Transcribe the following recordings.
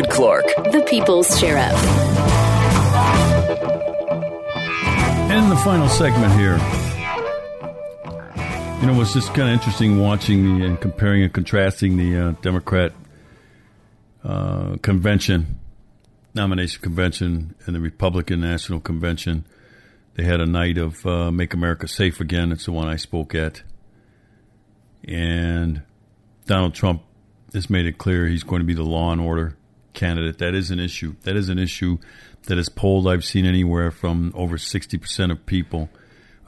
David Clarke, the People's Sheriff. And the final segment here. You know, it's just kind of interesting watching the and comparing and contrasting the uh, Democrat uh, convention, nomination convention, and the Republican National Convention. They had a night of uh, Make America Safe Again. It's the one I spoke at. And Donald Trump has made it clear he's going to be the law and order candidate. That is an issue. That is an issue that is polled. I've seen anywhere from over 60% of people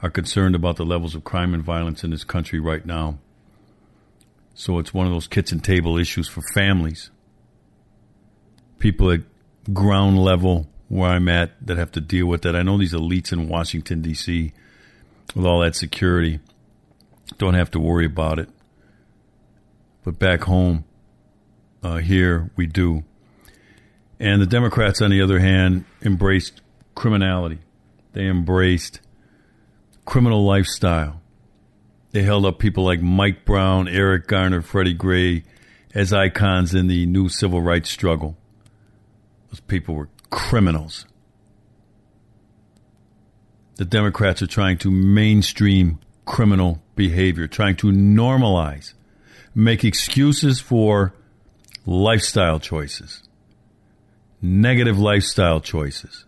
are concerned about the levels of crime and violence in this country right now. So it's one of those kitchen table issues for families. People at ground level where I'm at that have to deal with that. I know these elites in Washington, D.C., with all that security, don't have to worry about it. But back home, uh, here, we do. And the Democrats, on the other hand, embraced criminality. They embraced criminal lifestyle. They held up people like Mike Brown, Eric Garner, Freddie Gray as icons in the new civil rights struggle. Those people were criminals. The Democrats are trying to mainstream criminal behavior, trying to normalize, make excuses for lifestyle choices, negative lifestyle choices.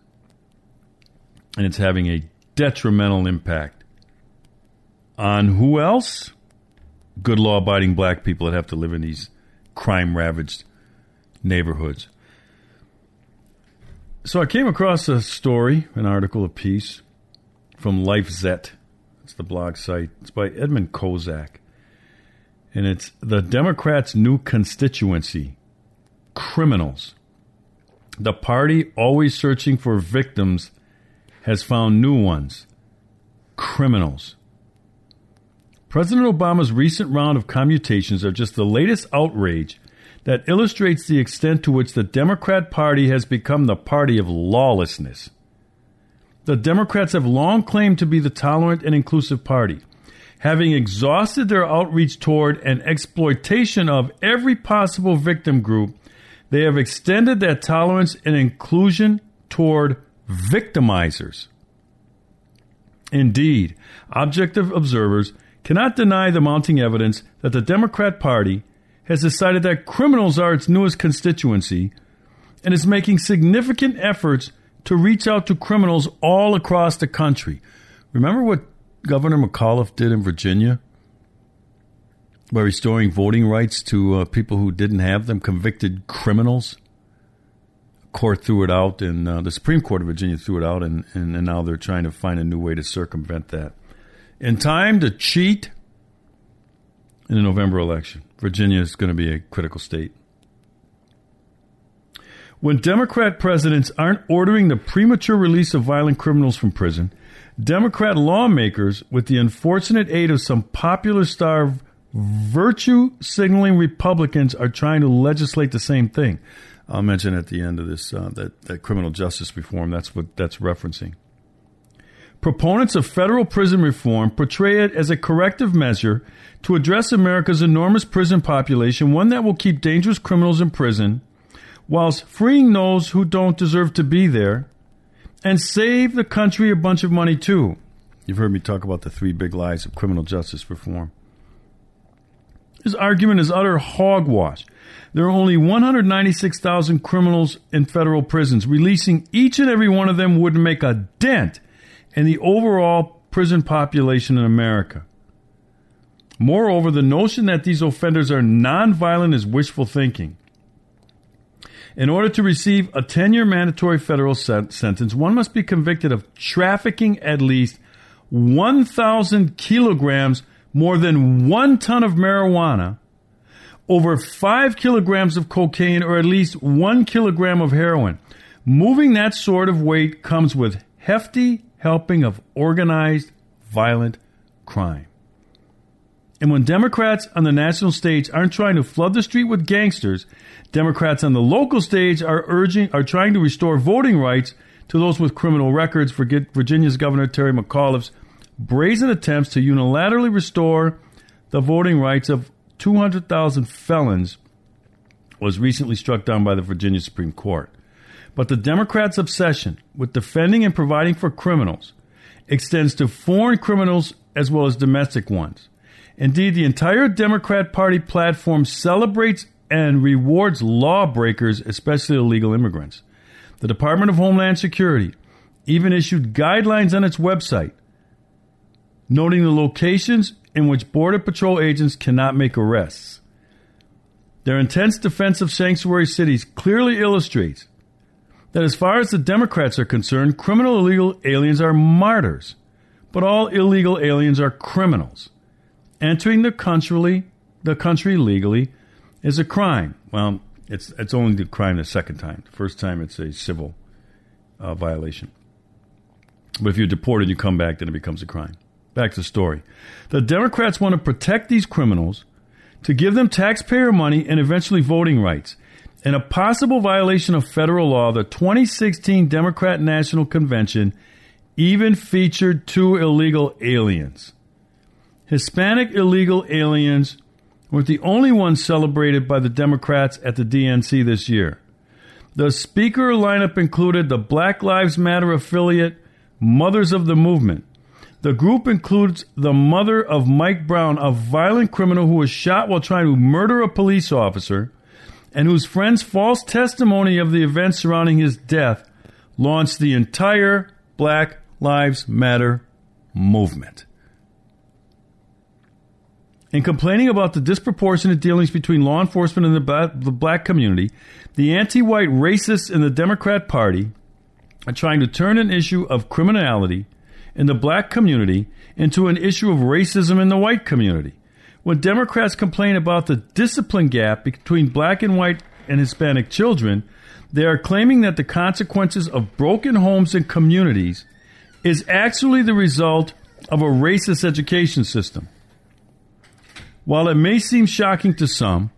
And it's having a detrimental impact on who else? Good law abiding black people that have to live in these crime ravaged neighborhoods. So I came across a story, an article, a piece from LifeZette. It's the blog site. It's by Edmund Kozak. And it's the Democrats' new constituency criminals. The party always searching for victims has found new ones criminals. President Obama's recent round of commutations are just the latest outrage that illustrates the extent to which the Democrat Party has become the party of lawlessness. The Democrats have long claimed to be the tolerant and inclusive party, having exhausted their outreach toward an exploitation of every possible victim group. They have extended that tolerance and inclusion toward victimizers. Indeed, objective observers cannot deny the mounting evidence that the Democrat Party has decided that criminals are its newest constituency and is making significant efforts to reach out to criminals all across the country. Remember what Governor McAuliffe did in Virginia by restoring voting rights to uh, people who didn't have them, convicted criminals? court threw it out, and uh, the Supreme Court of Virginia threw it out, and, and, and now they're trying to find a new way to circumvent that. In time to cheat in the November election, Virginia is going to be a critical state. When Democrat presidents aren't ordering the premature release of violent criminals from prison, Democrat lawmakers, with the unfortunate aid of some popular star virtue signaling Republicans, are trying to legislate the same thing. I'll mention at the end of this uh, that, that criminal justice reform, that's what that's referencing. Proponents of federal prison reform portray it as a corrective measure to address America's enormous prison population, one that will keep dangerous criminals in prison whilst freeing those who don't deserve to be there and save the country a bunch of money too. You've heard me talk about the three big lies of criminal justice reform. His argument is utter hogwash. There are only 196,000 criminals in federal prisons. Releasing each and every one of them would make a dent in the overall prison population in America. Moreover, the notion that these offenders are nonviolent is wishful thinking. In order to receive a 10 year mandatory federal sentence, one must be convicted of trafficking at least 1,000 kilograms, more than one ton of marijuana, over five kilograms of cocaine or at least one kilogram of heroin. Moving that sort of weight comes with hefty helping of organized violent crime. And when Democrats on the national stage aren't trying to flood the street with gangsters, Democrats on the local stage are urging are trying to restore voting rights to those with criminal records. Forget Virginia's Governor Terry McAuliffe's brazen attempts to unilaterally restore the voting rights of 200,000 felons was recently struck down by the Virginia Supreme Court. But the Democrats' obsession with defending and providing for criminals extends to foreign criminals as well as domestic ones. Indeed, the entire Democrat Party platform celebrates and rewards lawbreakers, especially illegal immigrants. The Department of Homeland Security even issued guidelines on its website noting the locations in which Border Patrol agents cannot make arrests. Their intense defense of sanctuary cities clearly illustrates that as far as the Democrats are concerned, criminal illegal aliens are martyrs, but all illegal aliens are criminals. Entering the country, the country legally is a crime. Well, it's it's only the crime the second time. The first time it's a civil uh, violation. But if you're deported, and you come back, then it becomes a crime. Back to the story. The Democrats want to protect these criminals to give them taxpayer money and eventually voting rights. In a possible violation of federal law, the 2016 Democrat National Convention even featured two illegal aliens. Hispanic illegal aliens weren't the only ones celebrated by the Democrats at the DNC this year. The speaker lineup included the Black Lives Matter affiliate Mothers of the Movement, the group includes the mother of Mike Brown, a violent criminal who was shot while trying to murder a police officer, and whose friend's false testimony of the events surrounding his death launched the entire Black Lives Matter movement. In complaining about the disproportionate dealings between law enforcement and the black, community, the anti white racists in the Democrat Party are trying to turn an issue of criminality in the black community into an issue of racism in the white community. When Democrats complain about the discipline gap between black and white and Hispanic children, they are claiming that the consequences of broken homes and communities is actually the result of a racist education system. While it may seem shocking to some,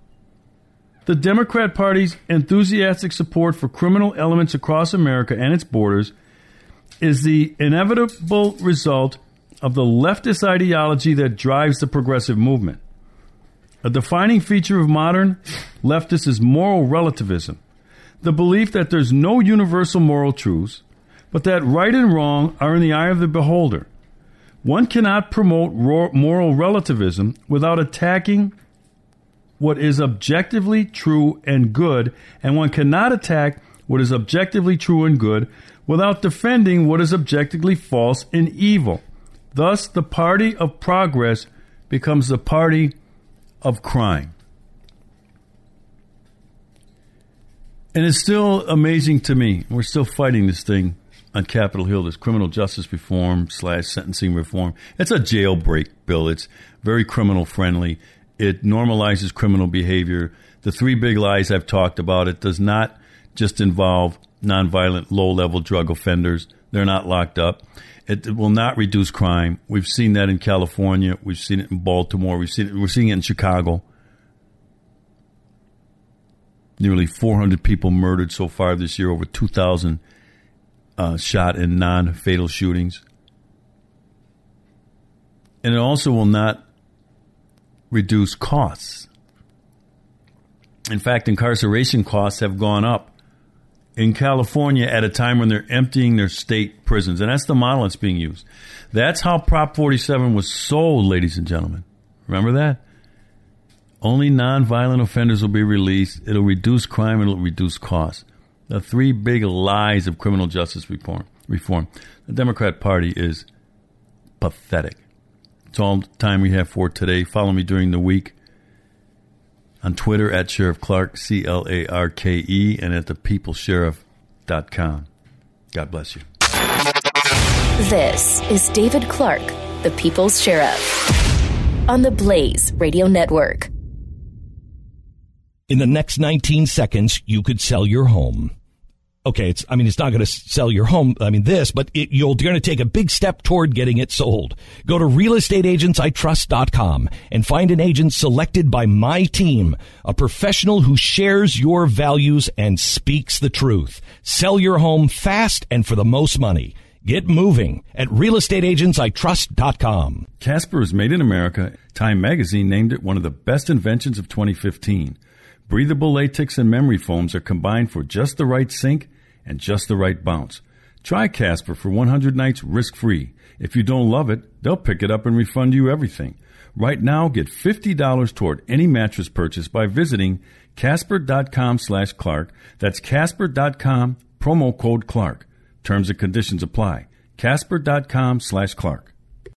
the Democrat Party's enthusiastic support for criminal elements across America and its borders is the inevitable result of the leftist ideology that drives the progressive movement. A defining feature of modern leftists is moral relativism, the belief that there's no universal moral truths, but that right and wrong are in the eye of the beholder. One cannot promote moral relativism without attacking what is objectively true and good, and one cannot attack what is objectively true and good without defending what is objectively false and evil. Thus, the party of progress becomes the party of crime. And it's still amazing to me. We're still fighting this thing on Capitol Hill, this criminal justice reform slash sentencing reform. It's a jailbreak bill. It's very criminal friendly. It normalizes criminal behavior. The three big lies I've talked about, it does not just involve nonviolent, low level drug offenders. They're not locked up. It, it, will not reduce crime. We've seen that in California. We've seen it in Baltimore. We've seen it, we're seeing it in Chicago. Nearly 400 people murdered so far this year, over 2,000 uh, shot in non fatal shootings. And it also will not reduce costs. In fact, incarceration costs have gone up in California at a time when they're emptying their state prisons. And that's the model that's being used. That's how Prop 47 was sold, ladies and gentlemen. Remember that? Only nonviolent offenders will be released. It'll reduce crime and it'll reduce costs. The three big lies of criminal justice reform. Reform. The Democrat Party is pathetic. It's all the time we have for today. Follow me during the week on Twitter at Sheriff Clarke, C L A R K E, and at thepeoplessheriff.com. God bless you. This is David Clarke, the People's Sheriff, on the Blaze Radio Network. In the next 19 seconds, you could sell your home okay, it's, I mean, it's not going to sell your home. I mean, this, but it, you're going to take a big step toward getting it sold. Go to realestateagentsitrust.com and find an agent selected by my team, a professional who shares your values and speaks the truth. Sell your home fast and for the most money. Get moving at realestateagentsitrust.com. Casper is made in America. Time magazine named it one of the best inventions of 2015. Breathable latex and memory foams are combined for just the right sink and just the right bounce. Try Casper for 100 nights risk free. If you don't love it, they'll pick it up and refund you everything. Right now, get $50 toward any mattress purchase by visiting casper.com slash Clarke. That's casper.com, promo code Clarke. Terms and conditions apply. casper.com slash Clarke.